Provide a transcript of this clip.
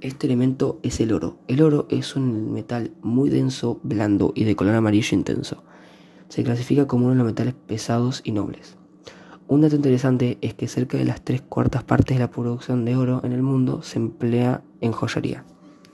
Este elemento es el oro. El oro es un metal muy denso, blando y de color amarillo intenso. Se clasifica como uno de los metales pesados y nobles. Un dato interesante es que cerca de las tres cuartas partes de la producción de oro en el mundo se emplea en joyería.